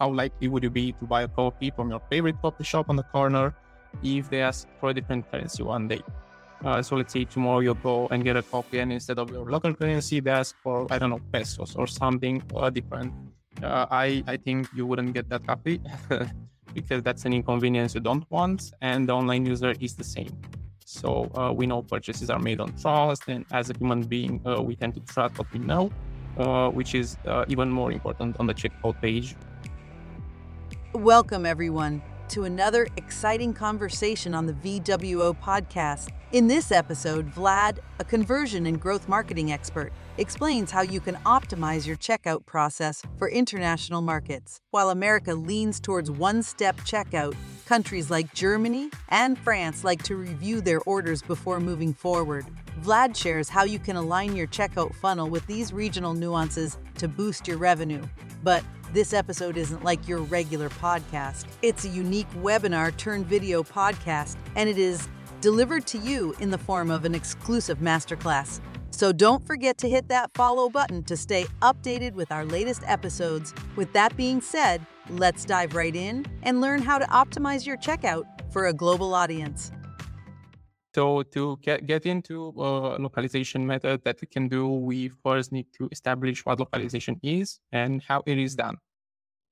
how likely would you be to buy a coffee from your favorite coffee shop on the corner if they ask for a different currency one day? Uh, so let's say tomorrow you go and get a coffee, and instead of your local currency, they ask for I don't know pesos or something uh, different. Uh, I I think you wouldn't get that coffee because that's an inconvenience you don't want, and the online user is the same. So uh, we know purchases are made on trust, and as a human being, uh, we tend to trust what we know, uh, which is even more important on the checkout page. Welcome everyone to another exciting conversation on the VWO podcast. In this episode, Vlad, a conversion and growth marketing expert, explains how you can optimize your checkout process for international markets. While America leans towards one step checkout, countries like Germany and France like to review their orders before moving forward. Vlad shares how you can align your checkout funnel with these regional nuances to boost your revenue. But this episode isn't like your regular podcast. It's a unique webinar turned video podcast, and it is delivered to you in the form of an exclusive masterclass. So don't forget to hit that follow button to stay updated with our latest episodes. With that being said, let's dive right in and learn how to optimize your checkout for a global audience. So to get, get into a localization method that we can do, we first need to establish what localization is and how it is done.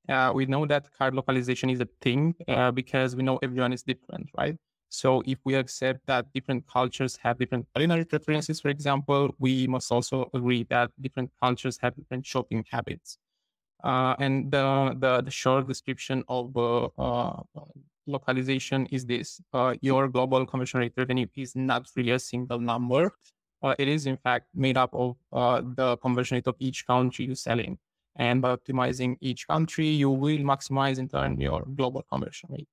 Uh, we know that cart localization is a thing uh, because we know everyone is different, right? So if we accept that different cultures have different culinary preferences, for example, we must also agree that different cultures have different shopping habits. Uh, and the, the, the short description of uh, uh, localization is this: uh, your global conversion rate revenue is not really a single number. Uh, it is in fact made up of uh, the conversion rate of each country you sell in. And by optimizing each country, you will maximize in turn your global conversion rate.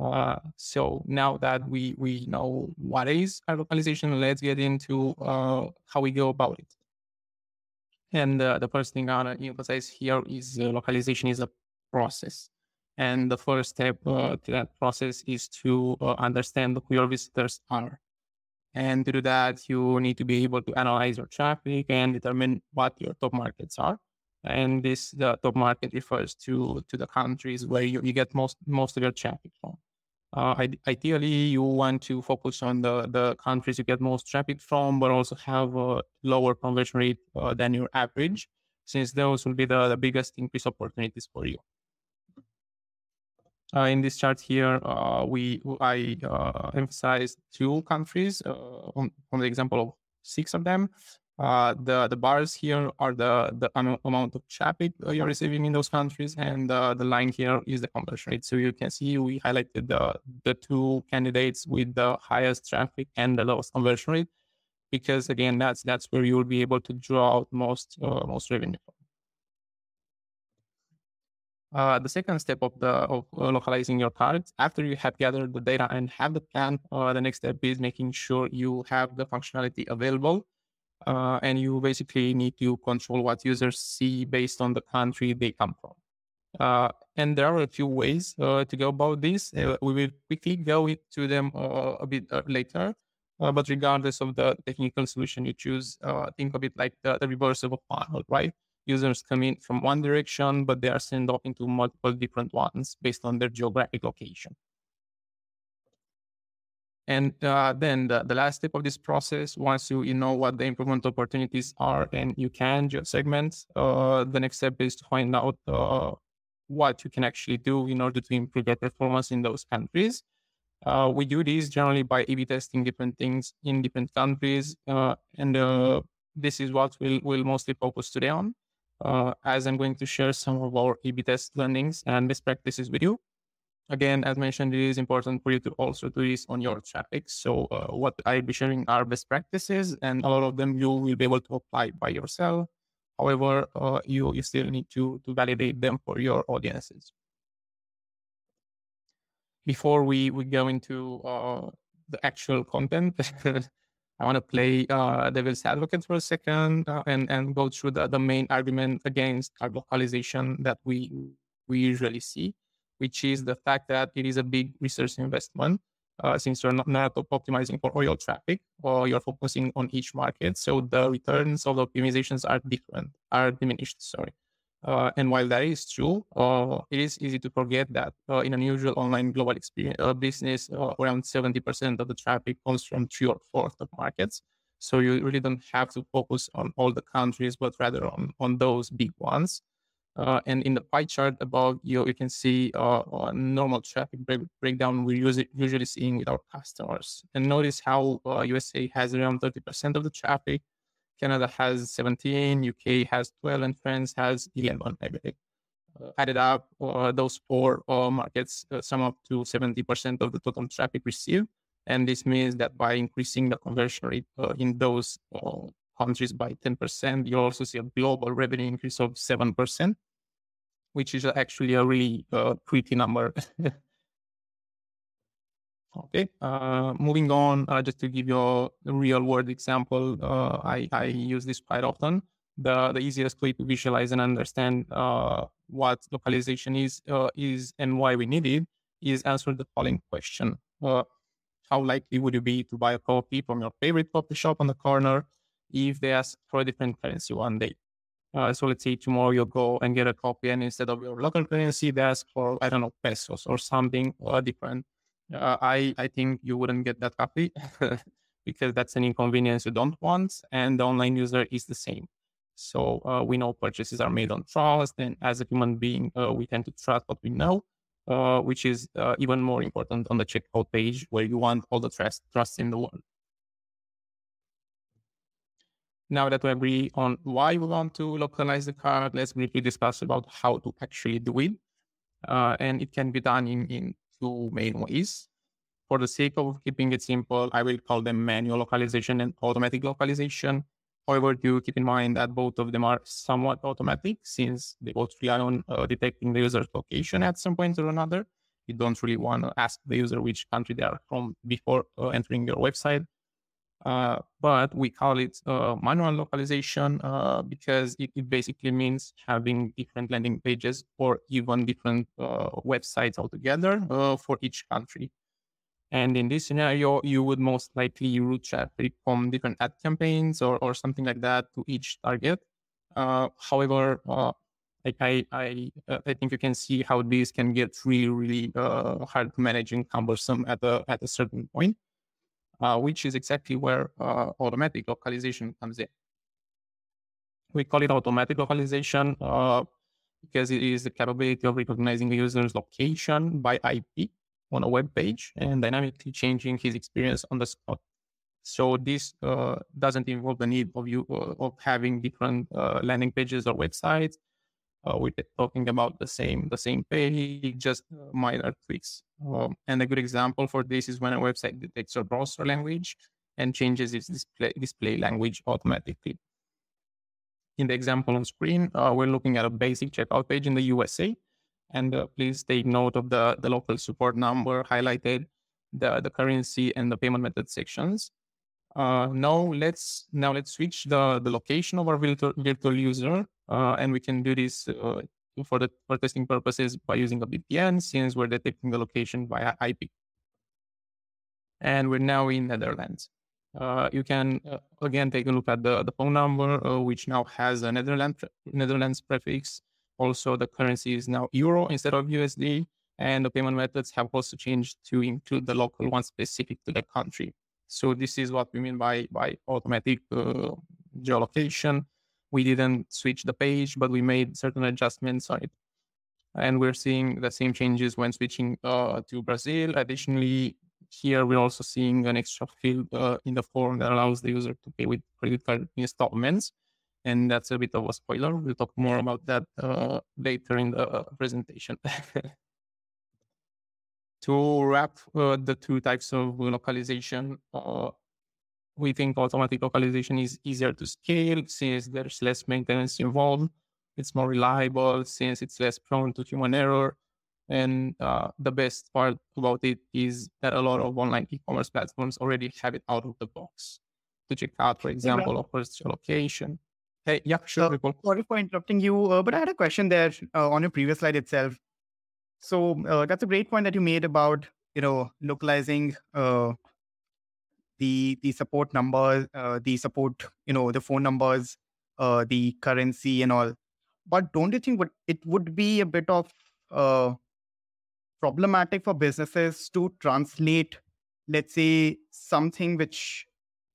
Uh, so now that we we know what is our localization, let's get into uh, how we go about it. And uh, the first thing I want to emphasize here is localization is a process. And the first step uh, to that process is to uh, understand who your visitors are. And to do that, you need to be able to analyze your traffic and determine what your top markets are and this the top market refers to to the countries where you, you get most most of your traffic from. Uh, ideally, you want to focus on the the countries you get most traffic from, but also have a lower conversion rate uh, than your average, since those will be the, the biggest increase opportunities for you. Uh, in this chart here, uh, we I uh, emphasize two countries uh, on, on the example of six of them. Uh, the the bars here are the the amount of traffic you're receiving in those countries, and uh, the line here is the conversion rate. So you can see we highlighted the the two candidates with the highest traffic and the lowest conversion rate, because again, that's that's where you will be able to draw out most uh, most revenue. Uh, the second step of the of uh, localizing your cards after you have gathered the data and have the plan, uh, the next step is making sure you have the functionality available uh, and you basically need to control what users see based on the country they come from. Uh, and there are a few ways to go about this. We will quickly go into them a bit later. but regardless of the technical solution you choose, think of it like the, the reverse of a funnel, right? Users come in from one direction, but they are sent off into multiple different ones based on their geographic location. And uh, then the, the last step of this process, once you, you know what the improvement opportunities are and you can segment, uh, the next step is to find out uh, what you can actually do in order to improve your performance in those countries. Uh, we do this generally by A-B testing different things in different countries. Uh, and uh, this is what we'll, we'll mostly focus today on, as I'm going to share some of our A-B test learnings and best practices with you again, as mentioned, it is important for you to also do this on your traffic. So uh, what I'll be sharing are best practices, and a lot of them you will be able to apply by yourself. However, uh, you, you still need to, to validate them for your audiences. Before we, we go into uh, the actual content, I want to play uh, devil's advocate for a second uh, and, and go through the, the main argument against cart localization that we, we usually see which is the fact that it is a big research investment. Uh, since you're not, not optimizing for oil traffic or you're focusing on each market. So the returns of the optimizations are different, are diminished, sorry. Uh, and while that is true, uh, it is easy to forget that uh, in an usual online global uh, business, uh, around 70% of the traffic comes from three or four top markets. So you really don't have to focus on all the countries, but rather on, on those big ones. Uh, and in the pie chart above, you, you can see a normal traffic break, breakdown we're usually, usually seeing with our customers. And notice how USA has around 30% of the traffic, Canada has 17, UK has 12, and France has 11, I believe. Uh, added up, uh, those four uh, markets uh, sum up to 70% of the total traffic received. And this means that by increasing the conversion rate uh, in those uh, countries by 10%, you also see a global revenue increase of 7%, which is actually a really pretty number. Okay, uh, moving on, uh, just to give you a real world example, uh, I, I use this quite often. The, the easiest way to visualize and understand uh, what localization is, uh, is and why we need it is answer the following question. Uh, how likely would you be to buy a coffee from your favorite coffee shop on the corner if they ask for a different currency one day? so let's say tomorrow you go and get a coffee and instead of your local currency, they ask for, I don't know, pesos or something or different uh, I I think you wouldn't get that happy because that's an inconvenience you don't want, and the online user is the same. So uh, we know purchases are made on trust, and as a human being, uh, we tend to trust what we know, uh, which is uh, even more important on the checkout page where you want all the trust trust in the world. Now that we agree on why we want to localize the card, let's briefly discuss about how to actually do it. Uh, and it can be done in, in two main ways. For the sake of keeping it simple, I will call them manual localization and automatic localization. However, do keep in mind that both of them are somewhat automatic since they both rely on uh, detecting the user's location at some point or another. You don't really want to ask the user which country they are from before uh, entering your website. Uh, but we call it uh, manual localization uh, because it, it, basically means having different landing pages or even different uh, websites altogether uh, for each country. And in this scenario, you would most likely route traffic from different ad campaigns or, or something like that to each target. however, like I, I, I think you can see how this can get really, really hard to manage and cumbersome at a at a certain point uh, which is exactly where uh, automatic localization comes in. We call it automatic localization uh, because it is the capability of recognizing a user's location by IP on a web page and dynamically changing his experience on the spot. So this uh, doesn't involve the need of you uh, of having different uh, landing pages or websites uh, we're talking about the same the same page, just minor tweaks. Um, and a good example for this is when a website detects your browser language and changes its display, display language automatically. In the example on screen, uh, we're looking at a basic checkout page in the USA. And uh, please take note of the, the local support number highlighted, the, the currency and the payment method sections. Uh, now let's now let's switch the, the location of our virtual, virtual user uh, and we can do this uh, for the for testing purposes by using a VPN since we're detecting the location via IP. And we're now in Netherlands. Uh, you can uh, again take a look at the, the phone number, uh, which now has a Netherlands Netherlands prefix. Also, the currency is now euro instead of USD, and the payment methods have also changed to include the local one specific to the country. So this is what we mean by by automatic uh, geolocation we didn't switch the page, but we made certain adjustments on it. And we're seeing the same changes when switching uh, to Brazil. Additionally, here we're also seeing an extra field uh, in the form that allows the user to pay with credit card installments. And that's a bit of a spoiler. We'll talk more about that uh, later in the presentation. to wrap uh, the two types of localization, uh, we think automatic localization is easier to scale since there's less maintenance involved. It's more reliable since it's less prone to human error. And uh, the best part about it is that a lot of online e-commerce platforms already have it out of the box. 2Checkout, for example, offers location. Hey, yeah, sure. Uh, sorry for interrupting you, uh, but I had a question there uh, on your previous slide itself. So uh, that's a great point that you made about you know localizing uh, the the support numbers, uh, the support, you know, the phone numbers, uh, the currency and all. but don't you think would, it would be a bit of uh, problematic for businesses to translate, let's say, something which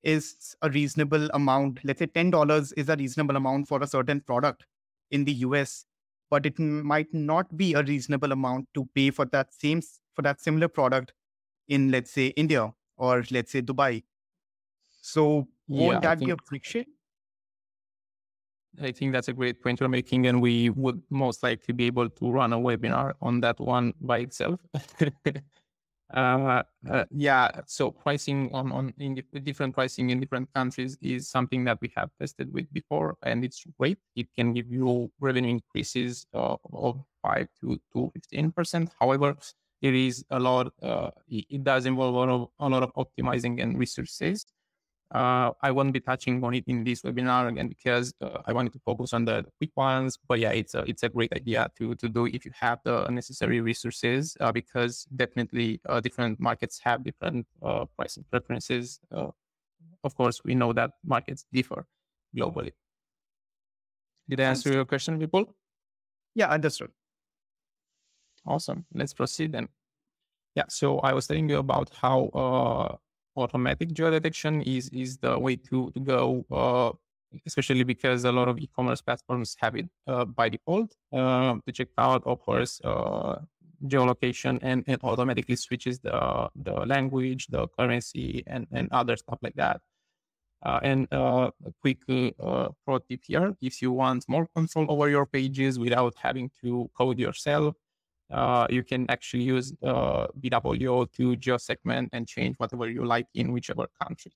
is a reasonable amount. Let's say $10 is a reasonable amount for a certain product in the US, but it might not be a reasonable amount to pay for that same for that similar product in let's say India or let's say Dubai. So won't yeah, that think, be a friction? I think that's a great point you're making, and we would most likely be able to run a webinar on that one by itself. uh, uh, yeah, so pricing on on in different pricing in different countries is something that we have tested with before, and it's great. It can give you revenue increases uh, of five to to fifteen percent. However, it is a lot. Uh, it, does involve a lot of, a lot of optimizing and resources. Uh, I won't be touching on it in this webinar again because uh, I wanted to focus on the, the, quick ones. But yeah, it's a it's a great idea to to do if you have the necessary resources uh, because definitely uh, different markets have different uh, pricing preferences. of course, we know that markets differ globally. Did I answer your question, people? Yeah, understood. Awesome. Let's proceed then. Yeah. So I was telling you about how uh, automatic geodetection is is the way to to go, uh, especially because a lot of e-commerce platforms have it uh, by default. Uh, 2Checkout, of course, uh, geolocation and, and automatically switches the the language, the currency, and and other stuff like that. Uh, and uh, a quick uh, pro tip here: if you want more control over your pages without having to code yourself, uh, you can actually use uh, VWO to geosegment and change whatever you like in whichever country.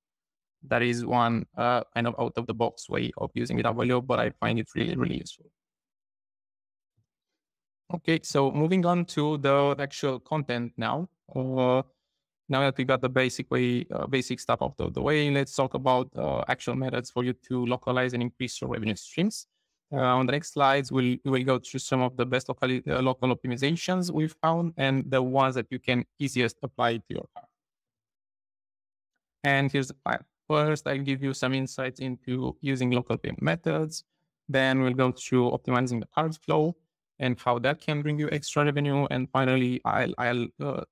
That is one uh, kind of out of the box way of using VWO, but I find it really, really useful. Okay, so moving on to the actual content now. Uh, now that we got the basic way, uh, basic stuff out of the way, let's talk about uh, actual methods for you to localize and increase your revenue streams. Uh, on the next slides, we'll, we'll go through some of the best local, uh, local optimizations we've found and the ones that you can easiest apply to your car. And here's the plan. First, I'll give you some insights into using local payment methods. Then we'll go through optimizing the cart flow and how that can bring you extra revenue. And finally, I'll, I'll uh,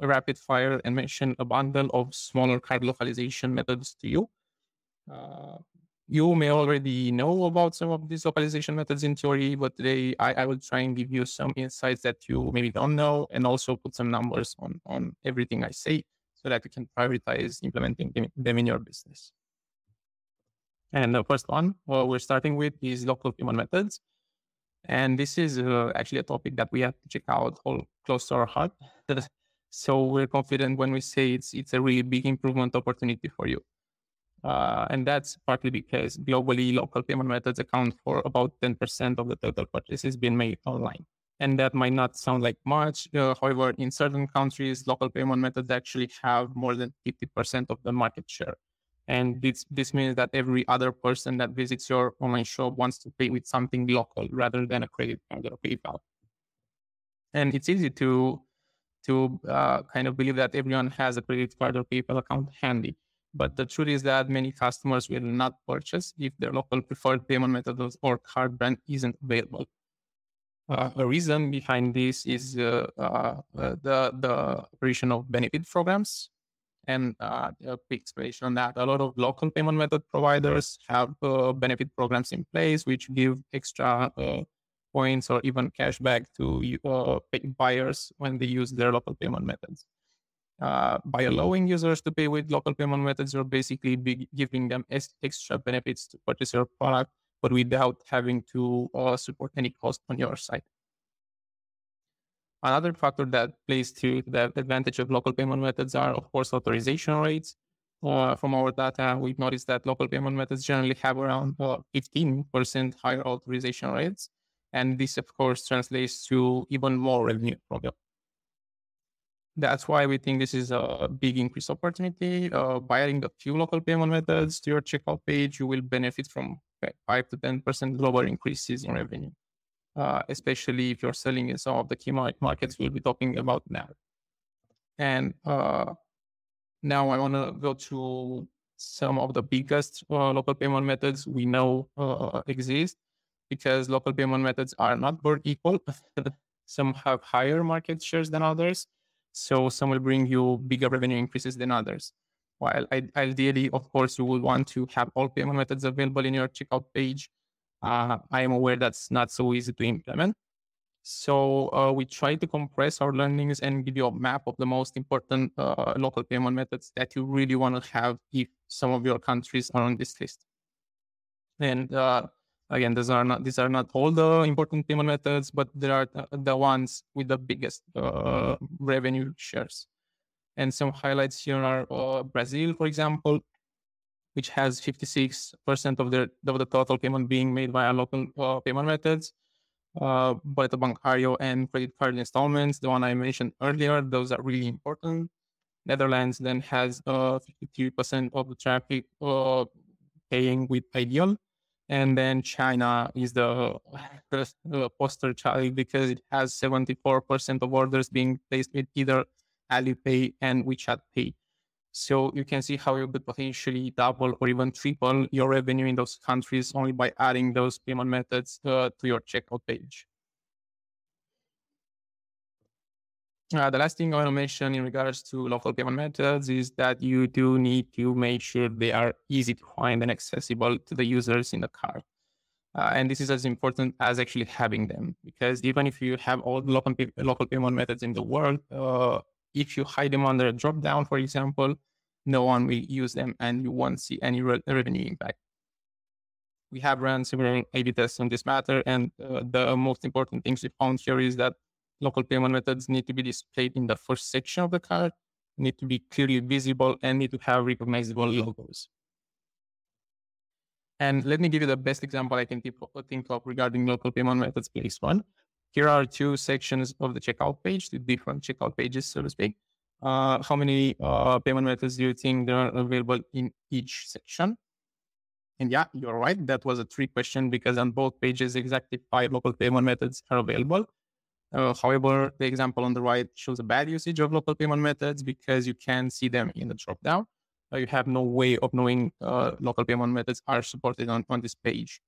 rapid fire and mention a bundle of smaller cart localization methods to you. Uh, you may already know about some of these localization methods in theory, but today I, I will try and give you some insights that you maybe don't know and also put some numbers on, on everything I say so that you can prioritize implementing them in your business. And the first one we're starting with is local payment methods. And this is uh, actually a topic that we have 2Checkout all close to our heart. so we're confident when we say it's it's a really big improvement opportunity for you. Uh, and that's partly because globally local payment methods account for about 10% of the total purchases being made online. And that might not sound like much. Uh, however, in certain countries, local payment methods actually have more than 50% of the market share. And this, this means that every other person that visits your online shop wants to pay with something local rather than a credit card or PayPal. And it's easy to to uh, kind of believe that everyone has a credit card or PayPal account handy. But the truth is that many customers will not purchase if their local preferred payment method or card brand isn't available. Uh, a reason behind this is uh, uh, the the operation of benefit programs, and uh, a quick explanation on that. A lot of local payment method providers have uh, benefit programs in place which give extra uh, points or even cash back to buyers when they use their local payment methods. Uh, by allowing users to pay with local payment methods, you're basically giving them extra benefits to purchase your product, but without having to uh, support any cost on your side. Another factor that plays to the advantage of local payment methods are, of course, authorization rates. Uh, from our data, we've noticed that local payment methods generally have around 15% uh, higher authorization rates. And this, of course, translates to even more revenue from your that's why we think this is a big increase opportunity. Uh, by adding a few local payment methods to your checkout page, you will benefit from five to ten percent global increases in revenue, uh, especially if you're selling in some of the key markets we'll be talking about now. And uh, now I want to go to some of the biggest uh, local payment methods we know uh, exist because local payment methods are not born equal. some have higher market shares than others. So some will bring you bigger revenue increases than others. While ideally, of course, you will want to have all payment methods available in your checkout page. Uh, I am aware that's not so easy to implement. So uh, we try to compress our learnings and give you a map of the most important uh, local payment methods that you really want to have if some of your countries are on this list. And uh, again, these are not these are not all the important payment methods, but there are the ones with the biggest uh, revenue shares. And some highlights here are uh, Brazil, for example, which has 56% of the of the total payment being made via local uh, payment methods uh, Boleto Bancario and credit card installments, the one I mentioned earlier, those are really important. Netherlands then has uh, 53% of the traffic uh, paying with iDEAL. And then China is the poster child because it has 74% of orders being placed with either Alipay and WeChat Pay. So you can see how you could potentially double or even triple your revenue in those countries only by adding those payment methods uh, to your checkout page. Uh, the last thing I want to mention in regards to local payment methods is that you do need to make sure they are easy to find and accessible to the users in the car. Uh, and this is as important as actually having them, because even if you have all the local, local payment methods in the world, uh, if you hide them under a drop down, for example, no one will use them and you won't see any re- revenue impact. We have run several A-B tests on this matter, and uh, the most important things we found here is that local payment methods need to be displayed in the first section of the card, need to be clearly visible, and need to have recognizable logos. And let me give you the best example I can think of regarding local payment methods place one. Here are two sections of the checkout page, the different checkout pages, so to speak. Uh, how many uh, payment methods do you think there are available in each section? And yeah, you're right. That was a trick question because on both pages, exactly five local payment methods are available. Uh, however, the example on the right shows a bad usage of local payment methods because you can't see them in the dropdown. Uh, you have no way of knowing uh, local payment methods are supported on, on this page.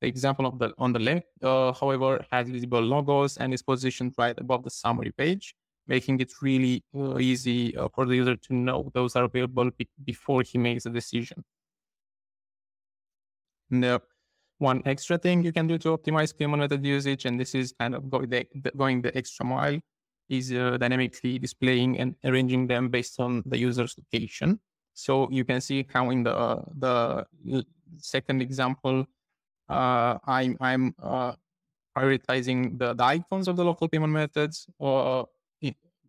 The example of the on the left, uh, however, has visible logos and is positioned right above the summary page, making it really uh, easy uh, for the user to know those are available be- before he makes a decision. Now, one extra thing you can do to optimize payment method usage, and this is kind of going the, going the extra mile, is uh, dynamically displaying and arranging them based on the user's location. So you can see how in the uh, the second example, uh, I'm I'm uh, prioritizing the, the icons of the local payment methods or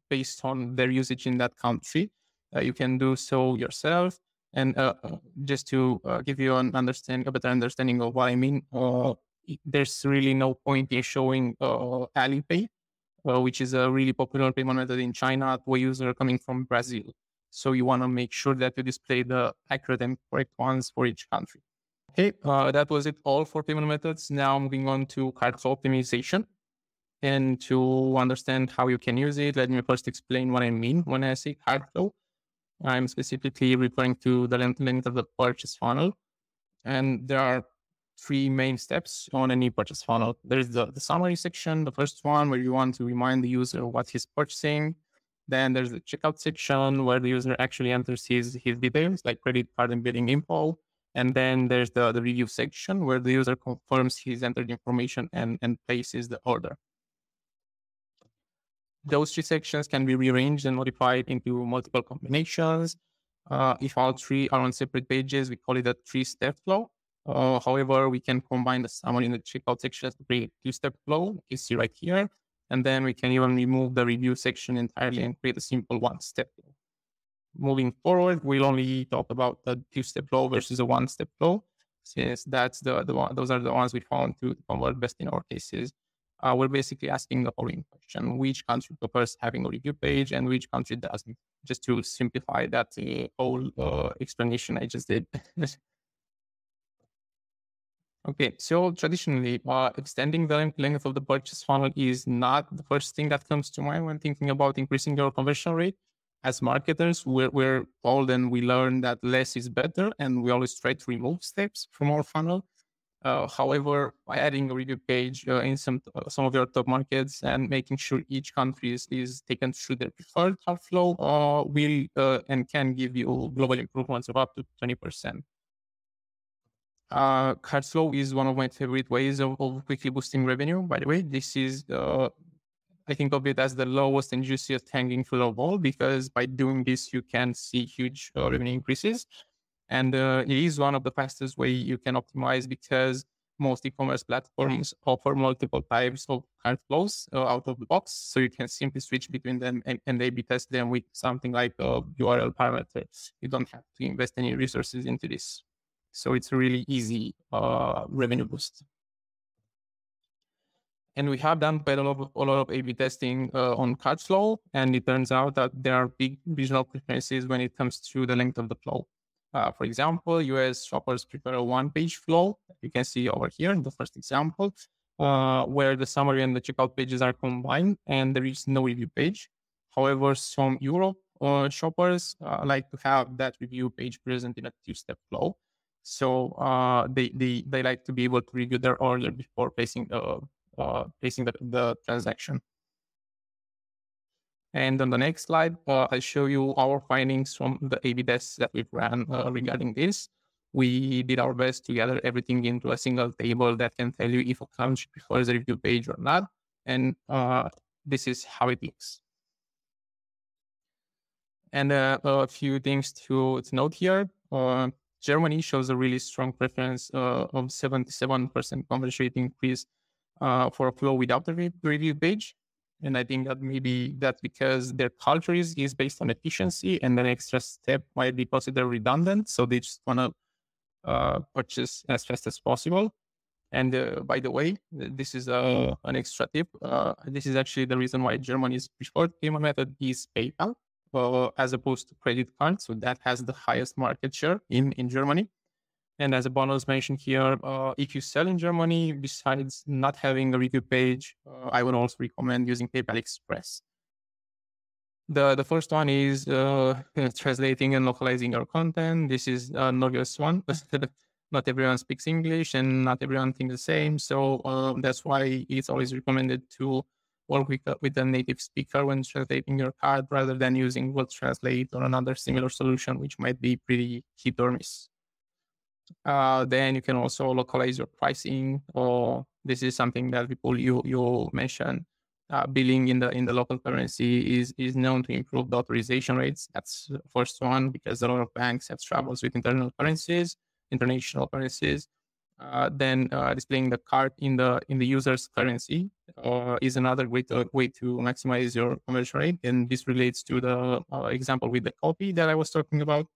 based on their usage in that country. Uh, you can do so yourself. And uh, uh, just to give you an understand a better understanding of what I mean, there's really no point in showing Alipay, which is a really popular payment method in China to a user coming from Brazil. So you want to make sure that you display the accurate and correct ones for each country. Okay, uh, that was it all for payment methods. Now moving on to cart flow optimization. And to understand how you can use it, let me first explain what I mean when I say cart flow. I'm specifically referring to the length of the purchase funnel. And there are three main steps on any purchase funnel. There's the, the summary section, the first one where you want to remind the user what he's purchasing. Then there's the checkout section where the user actually enters his, his details like credit card and billing info. And then there's the, the review section where the user confirms his entered information and, and places the order. Those three sections can be rearranged and modified into multiple combinations. Uh, if all three are on separate pages, we call it a three-step flow. Uh, however, we can combine the summary and the checkout sections to create two-step flow, you see right here. And then we can even remove the review section entirely and create a simple one-step flow moving forward, we'll only talk about the two-step flow versus a one-step flow, since that's the, the one, those are the ones we found to convert best in our cases. Uh, we're basically asking the following question: Which country prefers having a review page, and which country doesn't? Just to simplify that uh, whole uh, explanation I just did. okay, so traditionally, uh, extending the length of the purchase funnel is not the first thing that comes to mind when thinking about increasing your conversion rate as marketers, we're, we're told and we learn that less is better, and we always try to remove steps from our funnel. Uh, however, by adding a review page uh, in some uh, some of your top markets and making sure each country is, is taken through their preferred cart flow, uh, will uh, and can give you global improvements of up to 20%. Uh, cart flow is one of my favorite ways of, of quickly boosting revenue. By the way, this is uh, I think of it as the lowest and juiciest hanging fruit of all because by doing this you can see huge revenue increases. And uh, it is one of the fastest way you can optimize because most e-commerce platforms offer multiple types of cart flows uh, out of the box. So you can simply switch between them and, A-B test them with something like a URL parameter. You don't have to invest any resources into this. So it's a really easy uh, revenue boost. And we have done quite a lot of, a lot of A-B testing uh, on cart flow. And it turns out that there are big regional preferences when it comes to the length of the flow. Uh, for example, US shoppers prefer a one page flow. You can see over here in the first example, uh, where the summary and the checkout pages are combined and there is no review page. However, some Europe uh, shoppers uh, like to have that review page present in a two step flow. So uh, they, they, they like to be able to review their order before placing uh, placing the, the transaction. And on the next slide, uh, I'll show you our findings from the A-B tests that we've ran uh, regarding this. We did our best to gather everything into a single table that can tell you if a country prefers a review page or not. And uh, this is how it looks. And uh, a few things to, to note here. Uh, Germany shows a really strong preference uh, of 77% conversion rate increase for a flow without a review page and I think that maybe that's because their culture is, is based on efficiency and an extra step might be considered redundant. So they just want to uh, purchase as fast as possible. And uh, by the way, this is uh, an extra tip. Uh, this is actually the reason why Germany's preferred payment method is PayPal uh, as opposed to credit card. So that has the highest market share in, in Germany. And as a bonus mentioned here, uh, if you sell in Germany, besides not having a review page, uh, I would also recommend using PayPal Express. The, the first one is uh, translating and localizing your content. This is a obvious one. not everyone speaks English and not everyone thinks the same. So uh, that's why it's always recommended to work with, with a native speaker when translating your card rather than using Google Translate or another similar solution, which might be pretty hit or miss. Uh, then you can also localize your pricing, or this is something that people you you mentioned. Uh, billing in the in the local currency is is known to improve the authorization rates. That's the first one because a lot of banks have troubles with internal currencies, international currencies. Uh, then uh, displaying the card in the in the user's currency uh, is another great way to maximize your conversion rate. And this relates to the uh, example with the copy that I was talking about.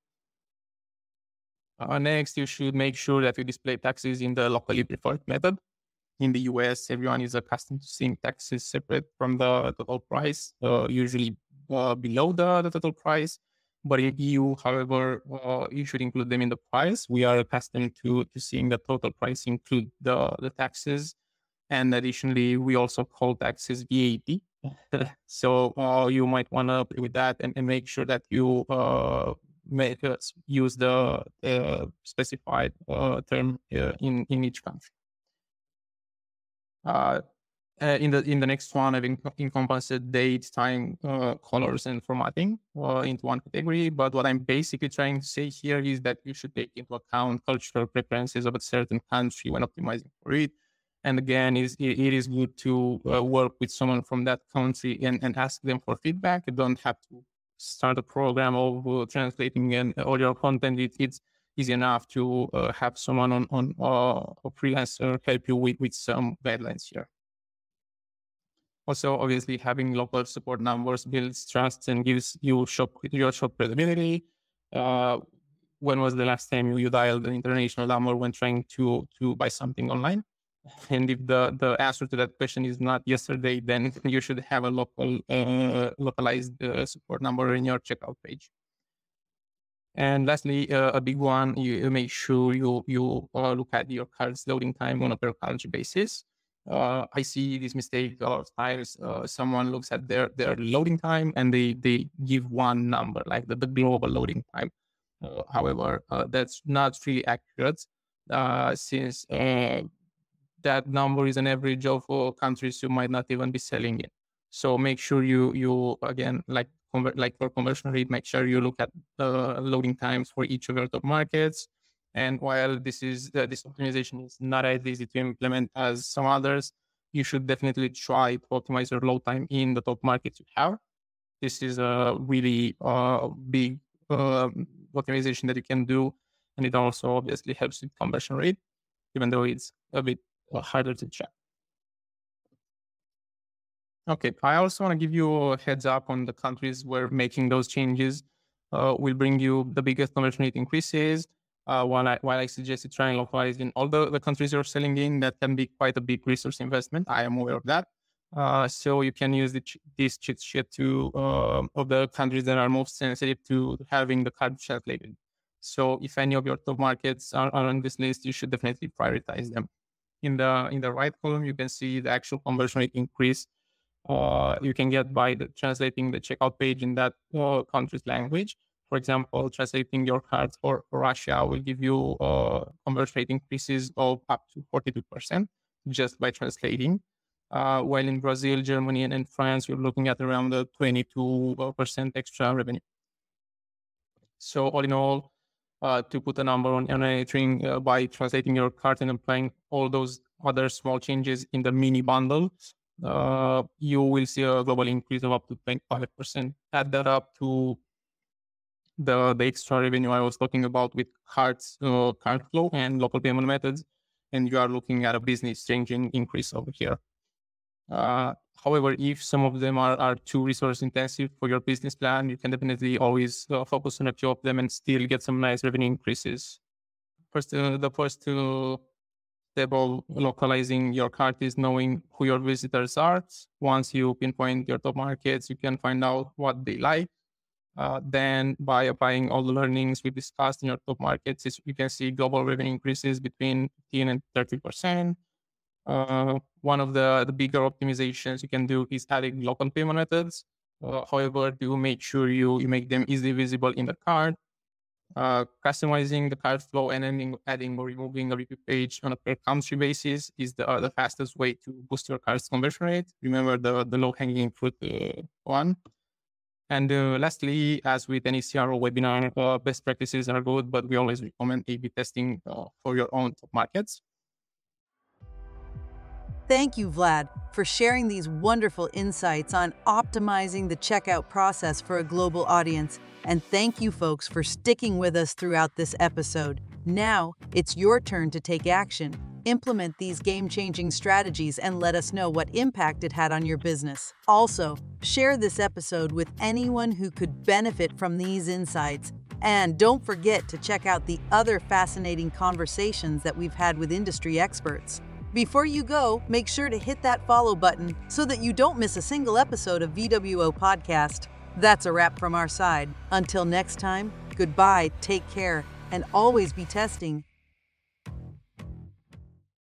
Uh, next, you should make sure that you display taxes in the locally preferred method. In the US, everyone is accustomed to seeing taxes separate from the total price, uh, usually uh, below the, the, total price. But in EU, however, uh, you should include them in the price. We are accustomed to, to seeing the total price include the, the taxes. And additionally, we also call taxes VAT. so uh, you might want to play with that and, and make sure that you uh, make us use the uh, specified uh, term uh, in in each country. Uh, uh, in the in the next one, I've encompassed date, time, uh, colors, and formatting into one category. But what I'm basically trying to say here is that you should take into account cultural preferences of a certain country when optimizing for it. And again, it, it is good to work with someone from that country and, and ask them for feedback. You don't have to start a program of translating and all your content, it, it's easy enough to uh, have someone on, on uh, a freelancer help you with, with some guidelines here. Also, obviously, having local support numbers builds trust and gives you shop your shop credibility. Uh, when was the last time you, you dialed an international number when trying to to buy something online? And if the, the answer to that question is not yesterday, then you should have a local uh, localized uh, support number in your checkout page. And lastly, uh, a big one, you, you, make sure you you uh, look at your card's loading time on a per country basis. Uh, I see this mistake a lot of times. Uh, someone looks at their, their loading time and they, they give one number, like the, the global loading time. however, that's not really accurate since that number is an average of uh, countries you might not even be selling in. So make sure you you again like like for conversion rate, make sure you look at the loading times for each of your top markets. And while this is uh, this optimization is not as easy to implement as some others, you should definitely try to optimize your load time in the top markets you have. This is a really uh, big uh, optimization that you can do, and it also obviously helps with conversion rate, even though it's a bit uh, harder to check. Okay, I also want to give you a heads up on the countries where making those changes uh, will bring you the biggest conversion rate increases. Uh, while I while I suggested trying localize in all the, the countries you're selling in, that can be quite a big resource investment. I am aware of that. Uh, so you can use the, this cheat sheet to uh, of the countries that are most sensitive to having the card translated. So if any of your top markets are, are on this list, you should definitely prioritize them. In the in the right column, you can see the actual conversion rate increase uh, you can get by the, translating the checkout page in that uh, country's language. For example, translating your cards for, Russia will give you uh, conversion rate increases of up to 42% just by translating. Uh, while in Brazil, Germany, and in France, you're looking at around the 22% extra revenue. So all in all, uh, to put a number on, on anything uh, by translating your card and applying all those other small changes in the mini bundle, uh, you will see a global increase of up to 25%. Add that up to the, the extra revenue I was talking about with cards, uh, cart flow and local payment methods, and you are looking at a business changing increase over here. Uh, however, if some of them are, are too resource intensive for your business plan, you can definitely always uh, focus on a few of them and still get some nice revenue increases. First, uh, the first two step of localizing your cart is knowing who your visitors are. Once you pinpoint your top markets, you can find out what they like. Uh, then, by applying all the learnings we discussed in your top markets, you can see global revenue increases between 15 and 30 percent. Uh, one of the, the bigger optimizations you can do is adding local payment methods. Uh, however, do make sure you, you make them easily visible in the card uh, customizing the cart flow and then adding or removing a review page on a per country basis is the, the fastest way to boost your card's conversion rate. Remember the, the low hanging fruit uh, one. And uh, lastly, as with any CRO webinar, uh, best practices are good, but we always recommend A B testing for your own top markets. Thank you, Vlad, for sharing these wonderful insights on optimizing the checkout process for a global audience. And thank you, folks, for sticking with us throughout this episode. Now, it's your turn to take action. Implement these game changing strategies and let us know what impact it had on your business. Also, share this episode with anyone who could benefit from these insights. And don't forget to check out the other fascinating conversations that we've had with industry experts. Before you go, make sure to hit that follow button so that you don't miss a single episode of VWO Podcast. That's a wrap from our side. Until next time, goodbye, take care, and always be testing